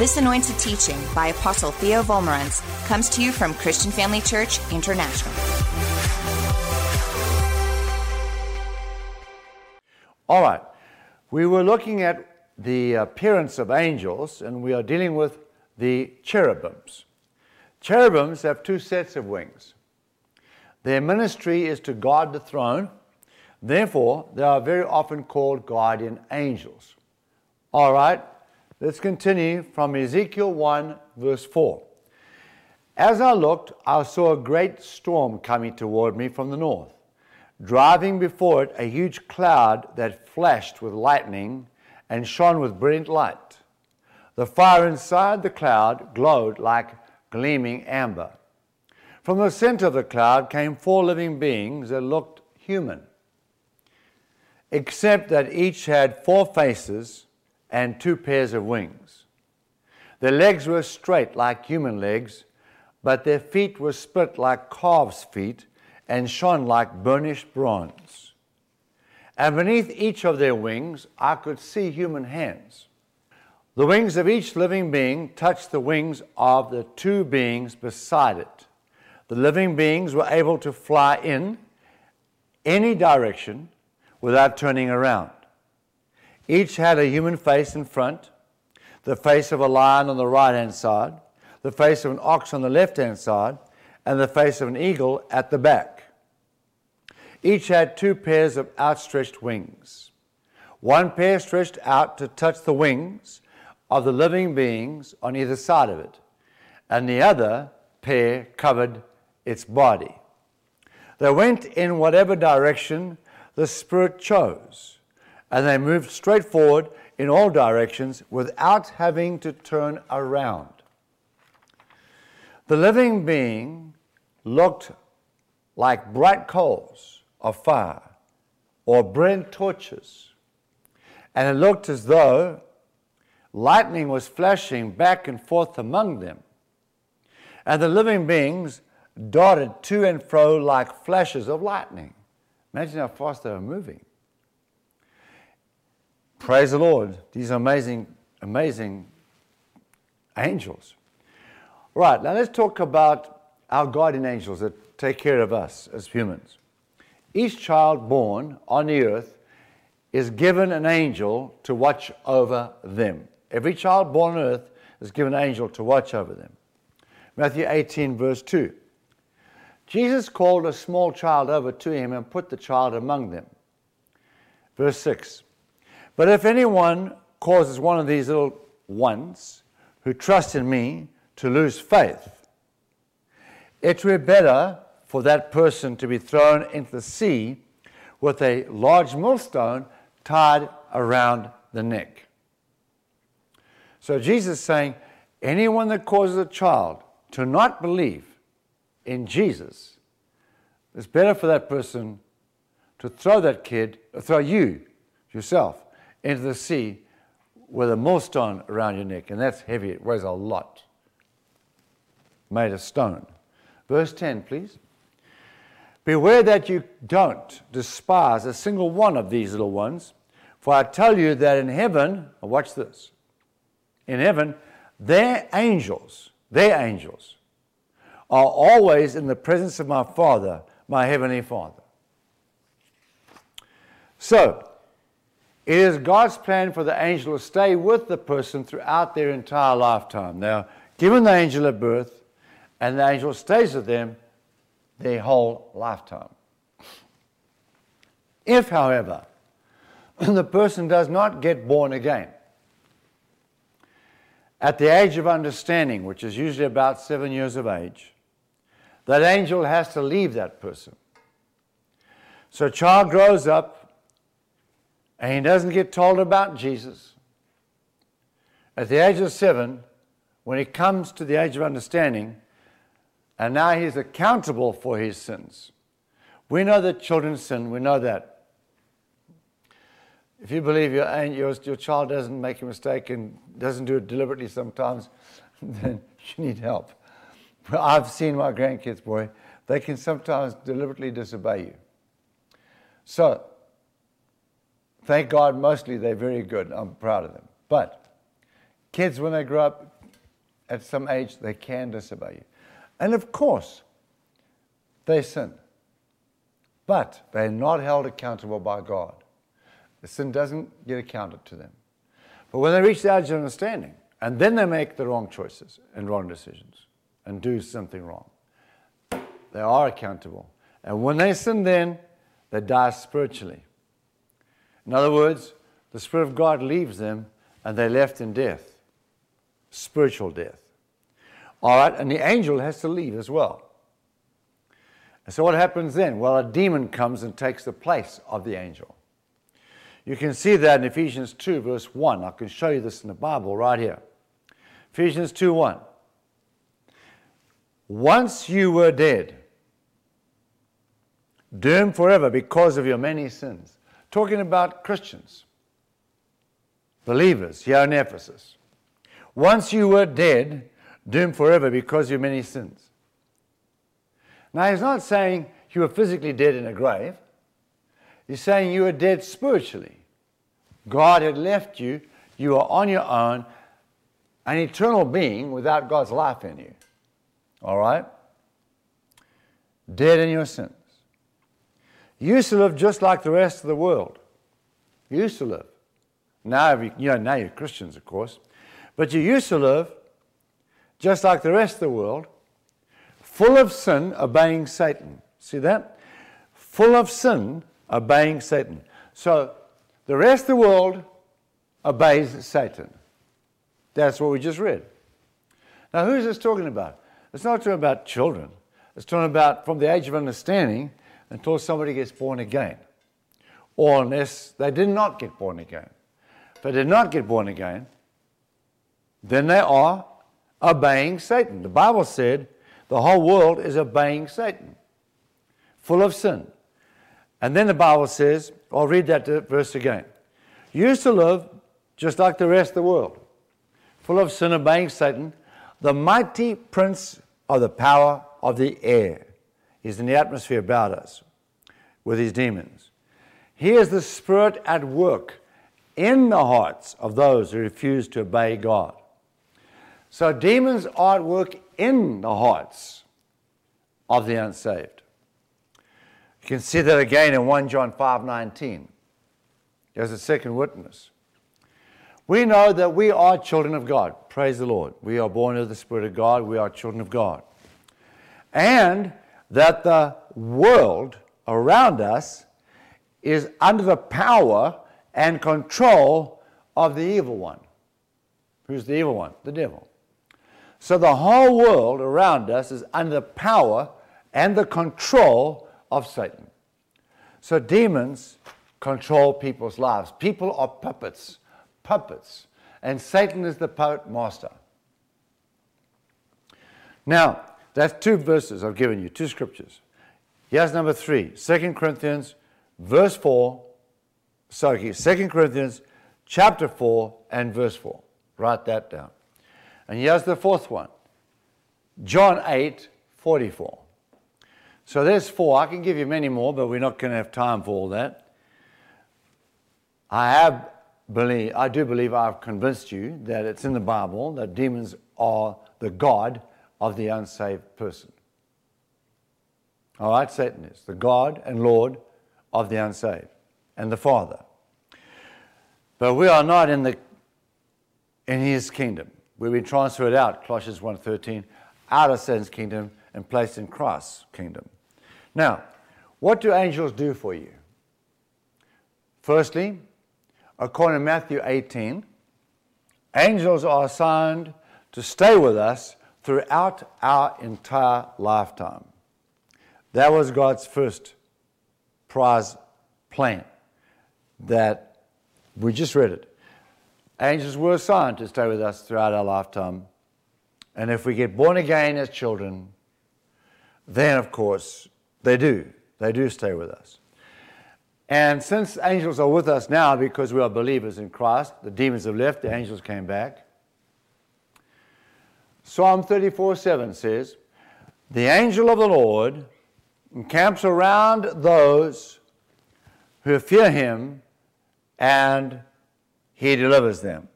This anointed teaching by Apostle Theo Wolmarans comes to you from Christian Family Church International. All right. We were looking at the appearance of angels, and we are dealing with the cherubims. Cherubims have two sets of wings. Their ministry is to guard the throne. Therefore, they are very often called guardian angels. All right, let's continue from Ezekiel 1, verse 4. As I looked, I saw a great storm coming toward me from the north, driving before it a huge cloud that flashed with lightning and shone with brilliant light. The fire inside the cloud glowed like gleaming amber. From the center of the cloud came four living beings that looked human, except that each had four faces and two pairs of wings. Their legs were straight like human legs, but their feet were split like calves' feet and shone like burnished bronze. And beneath each of their wings, I could see human hands. The wings of each living being touched the wings of the two beings beside it. The living beings were able to fly in any direction without turning around. Each had a human face in front, the face of a lion on the right hand side, the face of an ox on the left hand side, and the face of an eagle at the back. Each had two pairs of outstretched wings. One pair stretched out to touch the wings of the living beings on either side of it, and the other pair covered its body. They went in whatever direction the Spirit chose, and they moved straight forward in all directions without having to turn around. The living being looked like bright coals of fire or brilliant torches, and it looked as though lightning was flashing back and forth among them. And the living beings darted to and fro like flashes of lightning. Imagine how fast they were moving. Praise the Lord. These are amazing, amazing angels. Right, now let's talk about our guardian angels that take care of us as humans. Each child born on the earth is given an angel to watch over them. Every child born on earth is given an angel to watch over them. Matthew 18, verse 2. Jesus called a small child over to him and put the child among them. Verse 6. But if anyone causes one of these little ones who trust in me to lose faith, it were better for that person to be thrown into the sea with a large millstone tied around the neck. So Jesus is saying, anyone that causes a child to not believe in Jesus, it's better for that person to throw that kid, throw you, yourself, into the sea with a millstone around your neck. And that's heavy, it weighs a lot. Made of stone. Verse 10, please. Beware that you don't despise a single one of these little ones, for I tell you that in heaven, watch this, in heaven, their angels, their angels, are always in the presence of my Father, my Heavenly Father. So, it is God's plan for the angel to stay with the person throughout their entire lifetime. Now, given the angel at birth, and the angel stays with them their whole lifetime. If, however, the person does not get born again, at the age of understanding, which is usually about seven years of age, that angel has to leave that person. So a child grows up and he doesn't get told about Jesus. At the age of seven, when he comes to the age of understanding, and now he's accountable for his sins. We know that children sin, we know that. If you believe your, your, your child doesn't make a mistake and doesn't do it deliberately sometimes, then you need help. I've seen my grandkids, boy, they can sometimes deliberately disobey you. So, thank God, mostly they're very good. I'm proud of them. But Kids, when they grow up at some age, they can disobey you. And of course, they sin. But they're not held accountable by God. The sin doesn't get accounted to them. But when they reach the age of understanding, and then they make the wrong choices and wrong decisions and do something wrong, they are accountable. And when they sin, then they die spiritually. In other words, the Spirit of God leaves them and they're left in death, spiritual death. All right, and the angel has to leave as well. And so what happens then? Well, a demon comes and takes the place of the angel. You can see that in Ephesians 2, verse 1. I can show you this in the Bible right here. Ephesians 2 1. Once you were dead, doomed forever because of your many sins. Talking about Christians, believers here in Ephesus. Once you were dead, doomed forever because of your many sins. Now, he's not saying you were physically dead in a grave. He's saying you were dead spiritually. God had left you, you were on your own, an eternal being without God's life in you. All right? Dead in your sins. You used to live just like the rest of the world. You used to live. Now, you know, now you're Christians, of course. But you used to live just like the rest of the world, full of sin, obeying Satan. See that? Full of sin, obeying Satan. So the rest of the world obeys Satan. That's what we just read. Now, who's this talking about? It's not talking about children. It's talking about from the age of understanding until somebody gets born again. Or unless they did not get born again. If they did not get born again, then they are obeying Satan. The Bible said the whole world is obeying Satan, full of sin. And then the Bible says, I'll read that verse again. You used to live just like the rest of the world, full of sin, obeying Satan, the mighty prince of the power of the air is in the atmosphere about us with his demons. He is the spirit at work in the hearts of those who refuse to obey God. So demons are at work in the hearts of the unsaved. You can see that again in 1 John 5:19 as a second witness. We know that we are children of God. Praise the Lord. We are born of the Spirit of God. We are children of God. And that the world around us is under the power and control of the evil one. Who's the evil one? The devil. So the whole world around us is under the power and the control of Satan. So demons control people's lives. People are puppets, puppets, and Satan is the puppet master. Now, that's two verses I've given you, two scriptures. Here's number three, 2 Corinthians, verse 4. Sorry, 2 Corinthians, chapter 4, and verse 4. Write that down. And here's the fourth one John 8 44. So there's four. I can give you many more, but we're not going to have time for all that. I have believe, I do believe I've convinced you that it's in the Bible that demons are the God of the unsaved person. All right, Satan is the God and Lord of the unsaved and the Father. But we are not in the in his kingdom. We've been transferred out, Colossians 1.13, out of Satan's kingdom and placed in Christ's kingdom. Now, what do angels do for you? Firstly, according to Matthew 18, angels are assigned to stay with us throughout our entire lifetime. That was God's first prize plan that we just read it. Angels were assigned to stay with us throughout our lifetime. And if we get born again as children, then of course they do. They do stay with us. And since angels are with us now because we are believers in Christ, the demons have left, the angels came back. Psalm 34 7 says, The angel of the Lord encamps around those who fear him and he delivers them.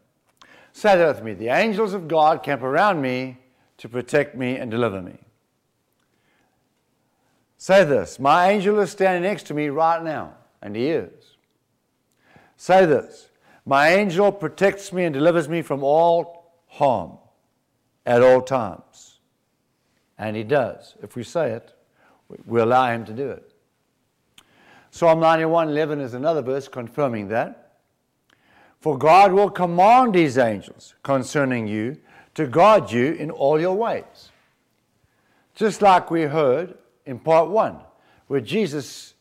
Say that with me. The angels of God camp around me to protect me and deliver me. Say this My angel is standing next to me right now, and he is. Say this My angel protects me and delivers me from all harm at all times. And he does. If we say it, we allow him to do it. Psalm 91 11 is another verse confirming that. For God will command his angels concerning you to guard you in all your ways. Just like we heard in part one, where Jesus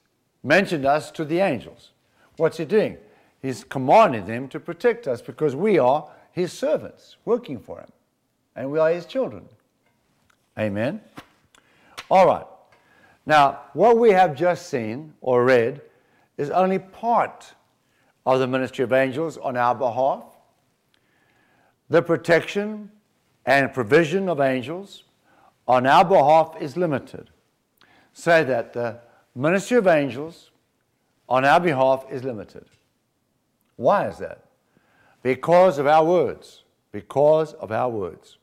mentioned us to the angels. What's he doing? He's commanding them to protect us because we are his servants working for him and we are his children. Amen. All right. Now, what we have just seen or read is only part of the ministry of angels on our behalf. The protection and provision of angels on our behalf is limited. Say that the ministry of angels on our behalf is limited. Why is that? Because of our words. Because of our words.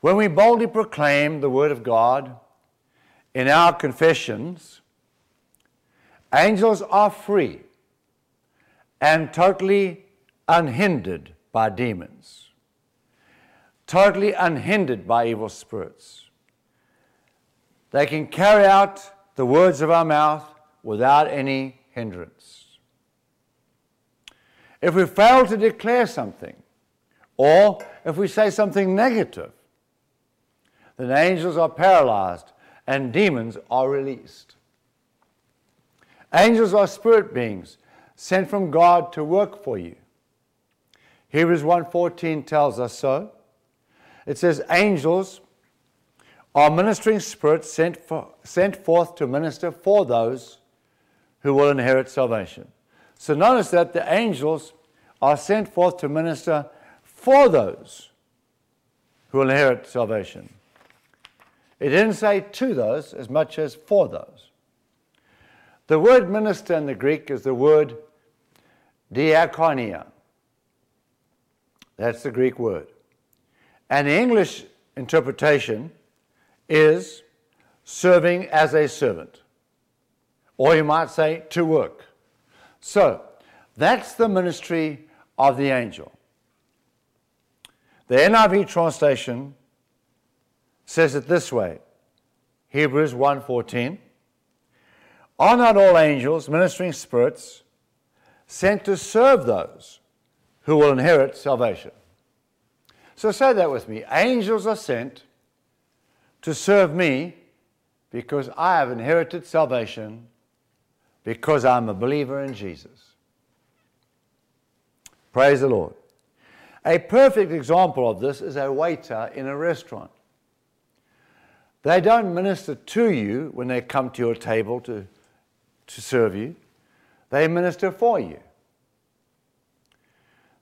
When we boldly proclaim the Word of God in our confessions, angels are free and totally unhindered by demons, totally unhindered by evil spirits. They can carry out the words of our mouth without any hindrance. If we fail to declare something, or if we say something negative, then angels are paralyzed and demons are released. Angels are spirit beings sent from God to work for you. Hebrews 1:14 tells us so. It says angels are ministering spirits sent, for, sent forth to minister for those who will inherit salvation. So notice that the angels are sent forth to minister for those who will inherit salvation. It didn't say to those as much as for those. The word minister in the Greek is the word diakonia. That's the Greek word. And the English interpretation is serving as a servant. Or you might say to work. So, that's the ministry of the angel. The NIV translation says it this way Hebrews 1:14 Are not all angels ministering spirits sent to serve those who will inherit salvation? So say that with me. Angels are sent to serve me because I have inherited salvation because I'm a believer in Jesus. Praise the Lord. A perfect example of this is a waiter in a restaurant. They don't minister to you when they come to your table to, to serve you, they minister for you.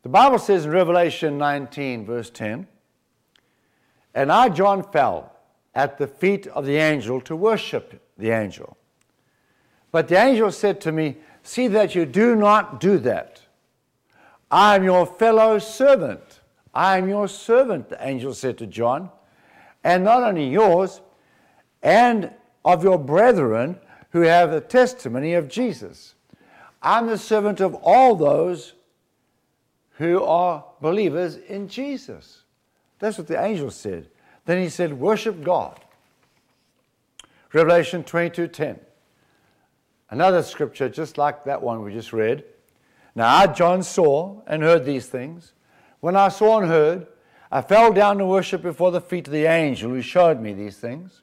The Bible says in Revelation 19, verse 10, And I, John, fell at the feet of the angel to worship the angel. But the angel said to me, See that you do not do that. I am your fellow servant. I am your servant, the angel said to John, and not only yours, and of your brethren who have the testimony of Jesus. I'm the servant of all those who are believers in Jesus. That's what the angel said. Then he said, Worship God. Revelation 22:10. Another scripture just like that one we just read. Now I, John, saw and heard these things. When I saw and heard, I fell down to worship before the feet of the angel who showed me these things.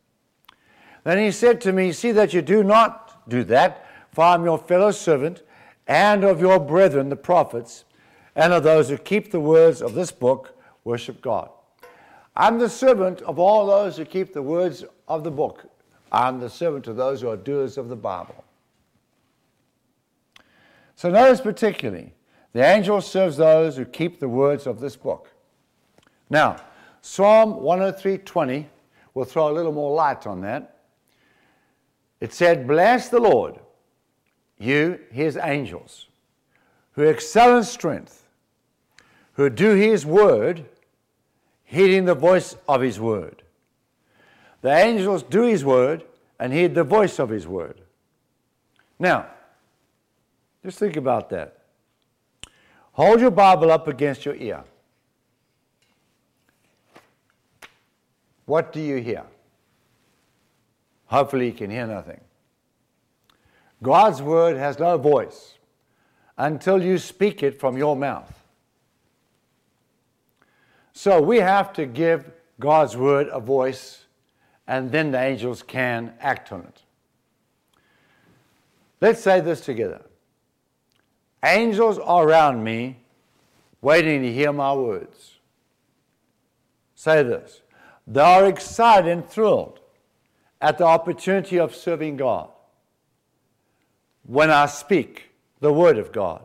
Then he said to me, See that you do not do that, for I am your fellow servant and of your brethren, the prophets, and of those who keep the words of this book, worship God. I'm the servant of all those who keep the words of the book. I'm the servant of those who are doers of the Bible. So notice particularly, the angel serves those who keep the words of this book. Now, Psalm 103:20 will throw a little more light on that. It said, Bless the Lord, you, his angels, who excel in strength, who do his word, heeding the voice of his word. The angels do his word and heed the voice of his word. Now, just think about that. Hold your Bible up against your ear. What do you hear? Hopefully, you can hear nothing. God's word has no voice until you speak it from your mouth. So we have to give God's word a voice, and then the angels can act on it. Let's say this together. Angels are around me, waiting to hear my words. Say this. They are excited and thrilled at the opportunity of serving God when I speak the word of God.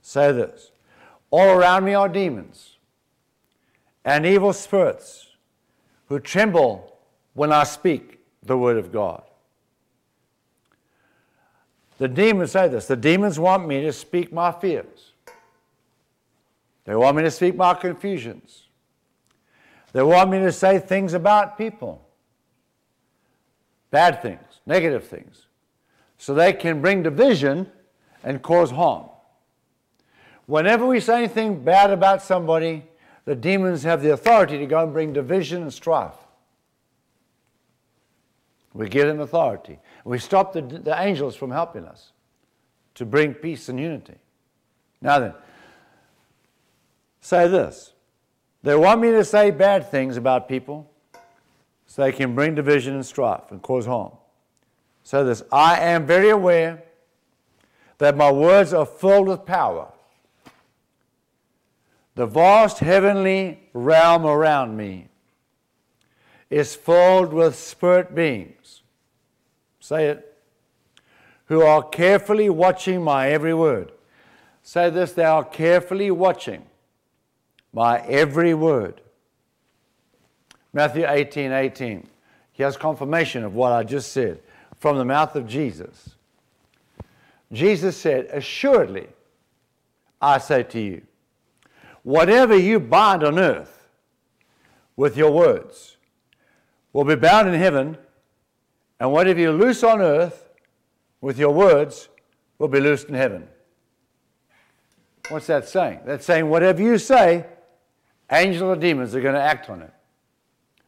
Say this. All around me are demons and evil spirits who tremble when I speak the word of God. The demons say this the demons want me to speak my fears, they want me to speak my confusions, they want me to say things about people, bad things, negative things, so they can bring division and cause harm. Whenever we say anything bad about somebody, the demons have the authority to go and bring division and strife. We give them authority. We stop the, the angels from helping us to bring peace and unity. Now then, say this. They want me to say bad things about people so they can bring division and strife and cause harm. Say this I am very aware that my words are filled with power. The vast heavenly realm around me is filled with spirit beings. Say it. Who are carefully watching my every word. Say this, they are carefully watching my every word. Matthew 18 18. has confirmation of what I just said from the mouth of Jesus. Jesus said, Assuredly, I say to you, whatever you bind on earth with your words will be bound in heaven, and whatever you loose on earth with your words will be loosed in heaven. What's that saying? That's saying whatever you say, angels or demons are going to act on it.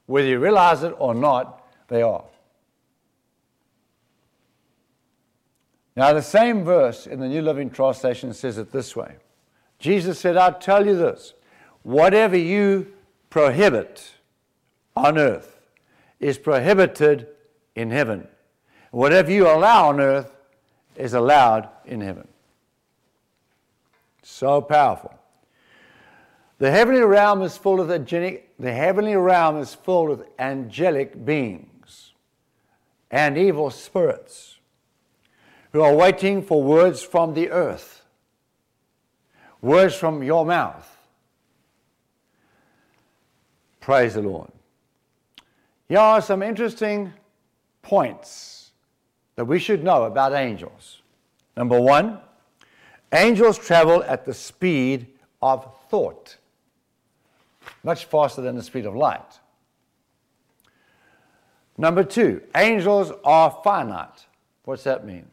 Whether you realize it or not, they are. Now, the same verse in the New Living Translation says it this way Jesus said, I tell you this whatever you prohibit on earth is prohibited in heaven. Whatever you allow on earth is allowed in heaven. So powerful. The heavenly realm is full of angelic, the heavenly realm is full of angelic beings and evil spirits who are waiting for words from the earth, words from your mouth. Praise the Lord. Here are some interesting points that we should know about angels. Number one, angels travel at the speed of thought, much faster than the speed of light. Number two, angels are finite. What's that mean?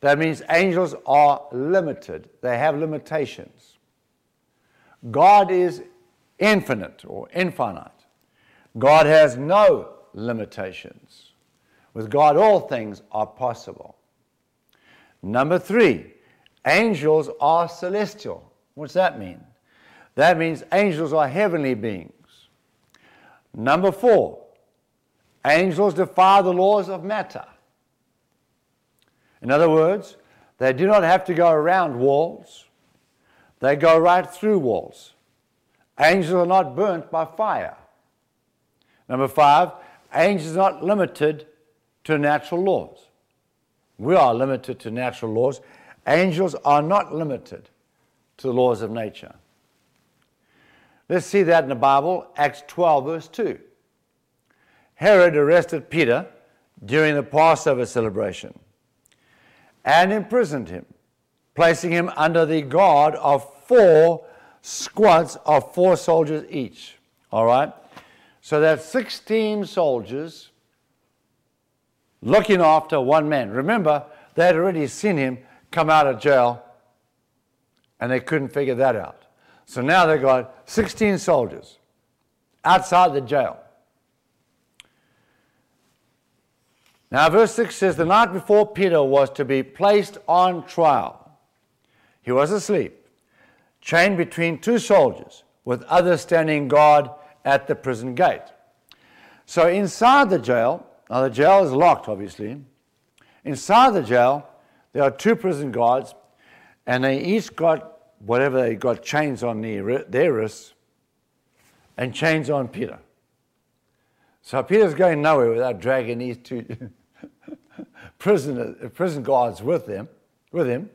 That means angels are limited, they have limitations. God is infinite or infinite. God has no limitations. With God, all things are possible. Number three, angels are celestial. What's that mean? That means angels are heavenly beings. Number four, angels defy the laws of matter. In other words, they do not have to go around walls, they go right through walls. Angels are not burnt by fire. Number five, angels are not limited to natural laws. We are limited to natural laws. Angels are not limited to the laws of nature. Let's see that in the Bible, Acts 12, verse 2. Herod arrested Peter during the Passover celebration and imprisoned him, placing him under the guard of four squads of four soldiers each. All right? So that's 16 soldiers looking after one man. Remember, they had already seen him come out of jail and they couldn't figure that out. So now they've got 16 soldiers outside the jail. Now, verse 6 says, The night before Peter was to be placed on trial, he was asleep, chained between two soldiers, with others standing guard at the prison gate. So, inside the jail, now the jail is locked, obviously. Inside the jail, there are two prison guards, and they each got whatever they got chains on their, their wrists and chains on Peter. So Peter's going nowhere without dragging these two prison, prison guards with him, with him.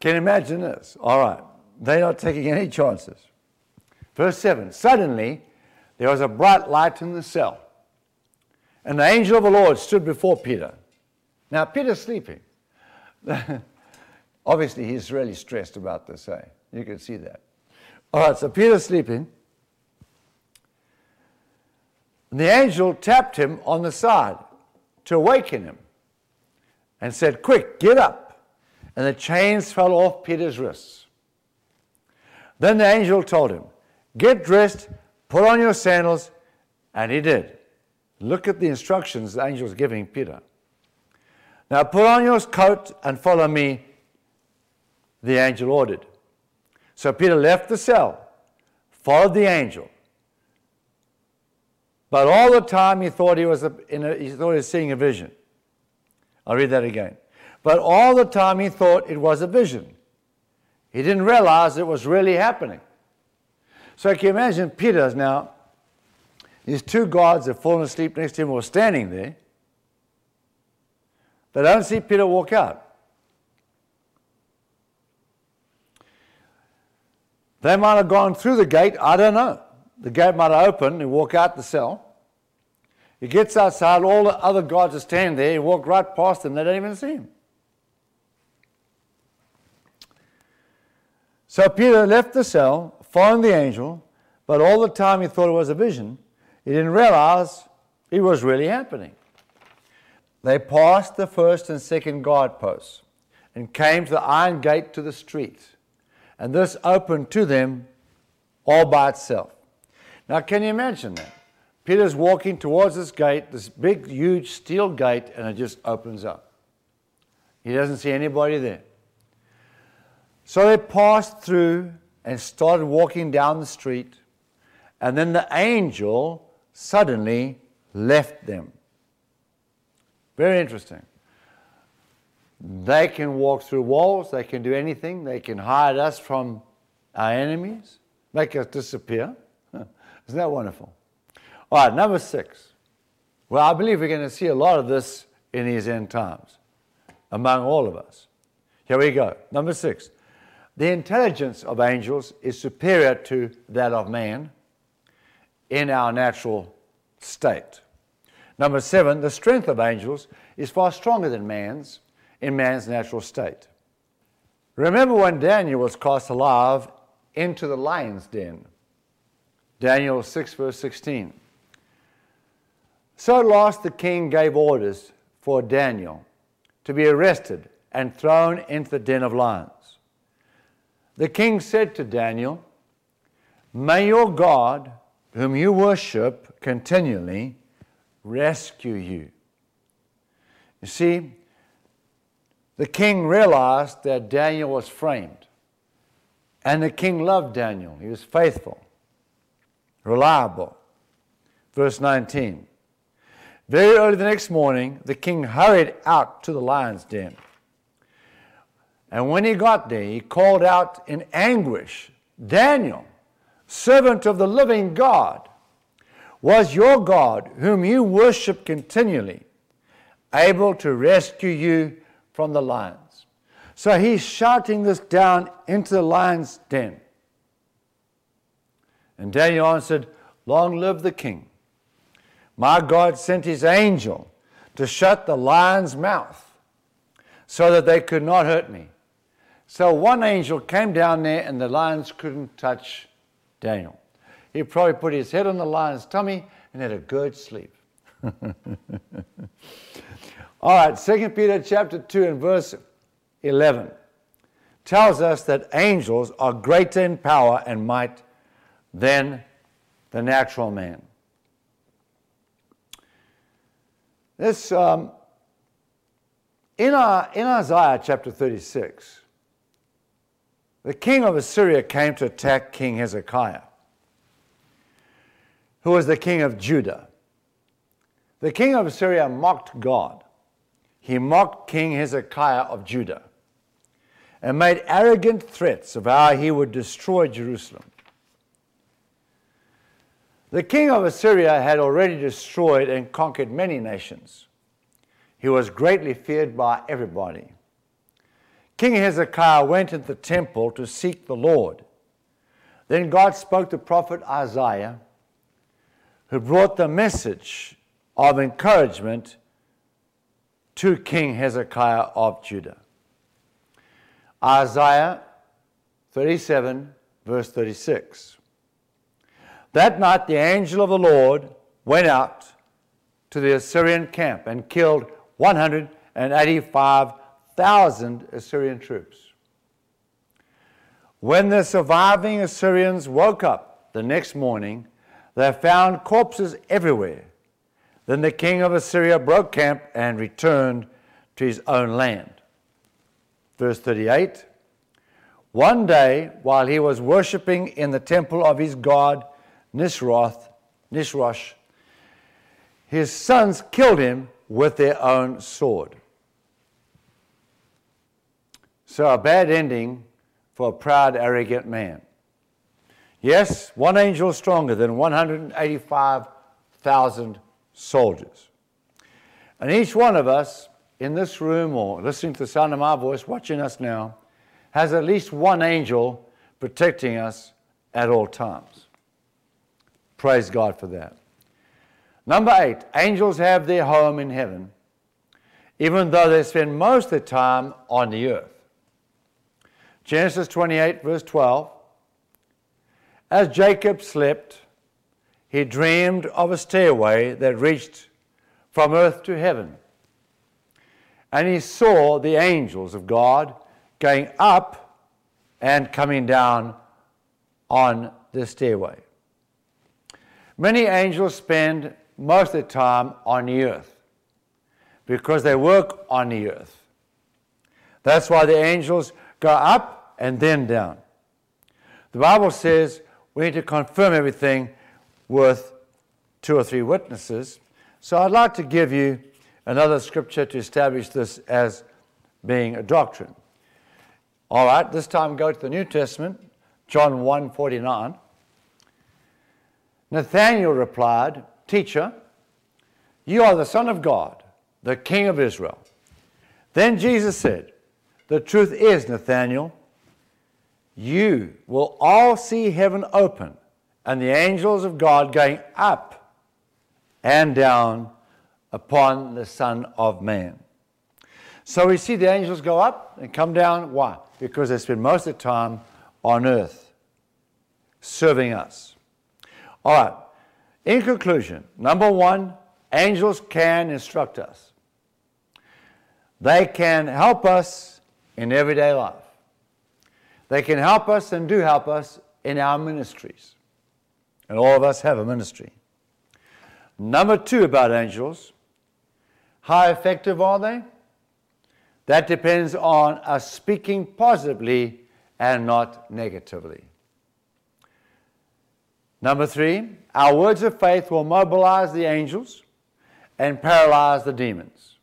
Can you imagine this? All right. They're not taking any chances. Verse 7 Suddenly there was a bright light in the cell, and the angel of the Lord stood before Peter. Now, Peter's sleeping. Obviously, he's really stressed about this, eh? You can see that. All right, so Peter's sleeping. And the angel tapped him on the side to awaken him and said, Quick, get up. And the chains fell off Peter's wrists. Then the angel told him, Get dressed, put on your sandals, and he did. Look at the instructions the angel is giving Peter. Now put on your coat and follow me, the angel ordered. So Peter left the cell, followed the angel. But all the time he thought he was, a, he thought he was seeing a vision. I'll read that again. But all the time he thought it was a vision. He didn't realize it was really happening. So can you imagine Peter's now, these two guards have fallen asleep next to him or standing there. They don't see Peter walk out. They might have gone through the gate, I don't know. The gate might have opened and walk out the cell. He gets outside, all the other guards are standing there. He walked right past them, they don't even see him. So Peter left the cell, following the angel, but all the time he thought it was a vision. He didn't realize it was really happening. They passed the first and second guard posts and came to the iron gate to the street. And this opened to them all by itself. Now, can you imagine that? Peter's walking towards this gate, this big, huge steel gate, and it just opens up. He doesn't see anybody there. So they passed through and started walking down the street, and then the angel suddenly left them. Very interesting. They can walk through walls, they can do anything, they can hide us from our enemies, make us disappear. Isn't that wonderful? All right, number six. Well, I believe we're going to see a lot of this in these end times among all of us. Here we go. Number six. The intelligence of angels is superior to that of man in our natural state. Number seven, the strength of angels is far stronger than man's in man's natural state. Remember when Daniel was cast alive into the lion's den? Daniel 6, verse 16. So at last the king gave orders for Daniel to be arrested and thrown into the den of lions. The king said to Daniel, May your God, whom you worship continually, rescue you. You see, the king realized that Daniel was framed. And the king loved Daniel. He was faithful, reliable. Verse 19. Very early the next morning, the king hurried out to the lion's den. And when he got there, he called out in anguish Daniel, servant of the living God, was your God, whom you worship continually, able to rescue you from the lions? So he's shouting this down into the lion's den. And Daniel answered, Long live the king. My God sent his angel to shut the lion's mouth so that they could not hurt me. So one angel came down there, and the lions couldn't touch Daniel. He probably put his head on the lion's tummy and had a good sleep. All right, 2 Peter chapter 2 and verse 11 tells us that angels are greater in power and might than the natural man. This, um, in, our, in Isaiah chapter 36, the king of Assyria came to attack King Hezekiah, who was the king of Judah. The king of Assyria mocked God he mocked King Hezekiah of Judah and made arrogant threats of how he would destroy Jerusalem. The king of Assyria had already destroyed and conquered many nations. He was greatly feared by everybody. King Hezekiah went into the temple to seek the Lord. Then God spoke to prophet Isaiah, who brought the message of encouragement to King Hezekiah of Judah. Isaiah 37, verse 36. That night the angel of the Lord went out to the Assyrian camp and killed 185,000 Assyrian troops. When the surviving Assyrians woke up the next morning, they found corpses everywhere then the king of Assyria broke camp and returned to his own land. Verse 38 One day, while he was worshipping in the temple of his god Nisroth, Nisroch, his sons killed him with their own sword. So, a bad ending for a proud, arrogant man. Yes, one angel stronger than 185,000 soldiers. And each one of us in this room or listening to the sound of my voice, watching us now, has at least one angel protecting us at all times. Praise God for that. Number eight, angels have their home in heaven, even though they spend most of their time on the earth. Genesis 28, verse 12. As Jacob slept, he dreamed of a stairway that reached from earth to heaven. And he saw the angels of God going up and coming down on the stairway. Many angels spend most of their time on the earth because they work on the earth. That's why the angels go up and then down. The Bible says we need to confirm everything with two or three witnesses. So I'd like to give you another scripture to establish this as being a doctrine. All right, this time go to the New Testament, John 1:49. Nathanael replied, "Teacher, you are the son of God, the king of Israel." Then Jesus said, "The truth is, Nathanael, you will all see heaven open and the angels of God going up and down upon the Son of Man. So we see the angels go up and come down. Why? Because they spend most of the time on earth serving us. All right. In conclusion, number one, angels can instruct us. They can help us in everyday life. They can help us and do help us in our ministries. And all of us have a ministry. Number two about angels how effective are they? That depends on us speaking positively and not negatively. Number three, our words of faith will mobilize the angels and paralyze the demons.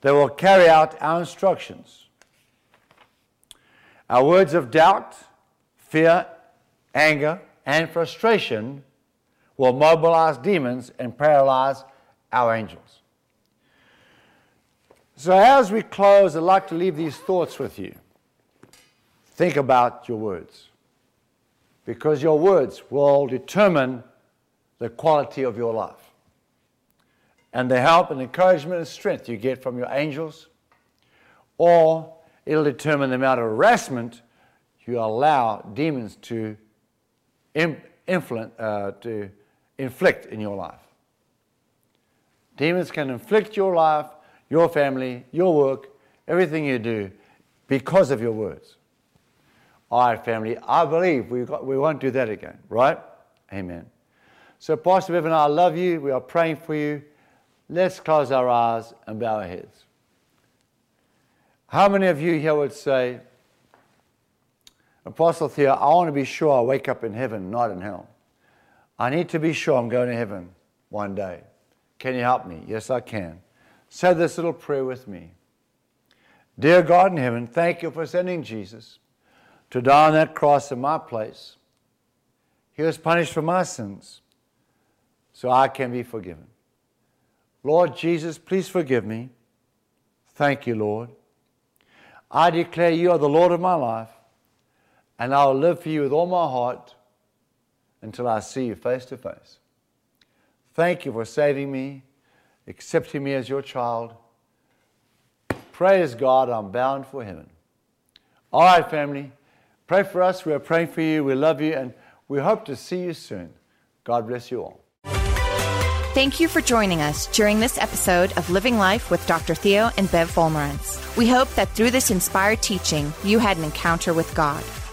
They will carry out our instructions. Our words of doubt, fear, anger, and frustration will mobilize demons and paralyze our angels. So, as we close, I'd like to leave these thoughts with you. Think about your words, because your words will determine the quality of your life and the help and encouragement and strength you get from your angels or it'll determine the amount of harassment you allow demons to, influence, uh, to inflict in your life. Demons can inflict your life, your family, your work, everything you do because of your words. All right, family, I believe we, got, we won't do that again, right? Amen. So, Pastor Bevan, I love you. We are praying for you. Let's close our eyes and bow our heads. How many of you here would say, Apostle Theo, I want to be sure I wake up in heaven, not in hell. I need to be sure I'm going to heaven one day. Can you help me? Yes, I can. Say this little prayer with me. Dear God in heaven, thank you for sending Jesus to die on that cross in my place. He was punished for my sins so I can be forgiven. Lord Jesus, please forgive me. Thank you, Lord. I declare you are the Lord of my life, and I will live for you with all my heart until I see you face to face. Thank you for saving me, accepting me as your child. Praise God, I'm bound for heaven. All right, family, pray for us. We are praying for you. We love you, and we hope to see you soon. God bless you all. Thank you for joining us during this episode of Living Life with Dr. Theo and Bev Wolmarans. We hope that through this inspired teaching, you had an encounter with God.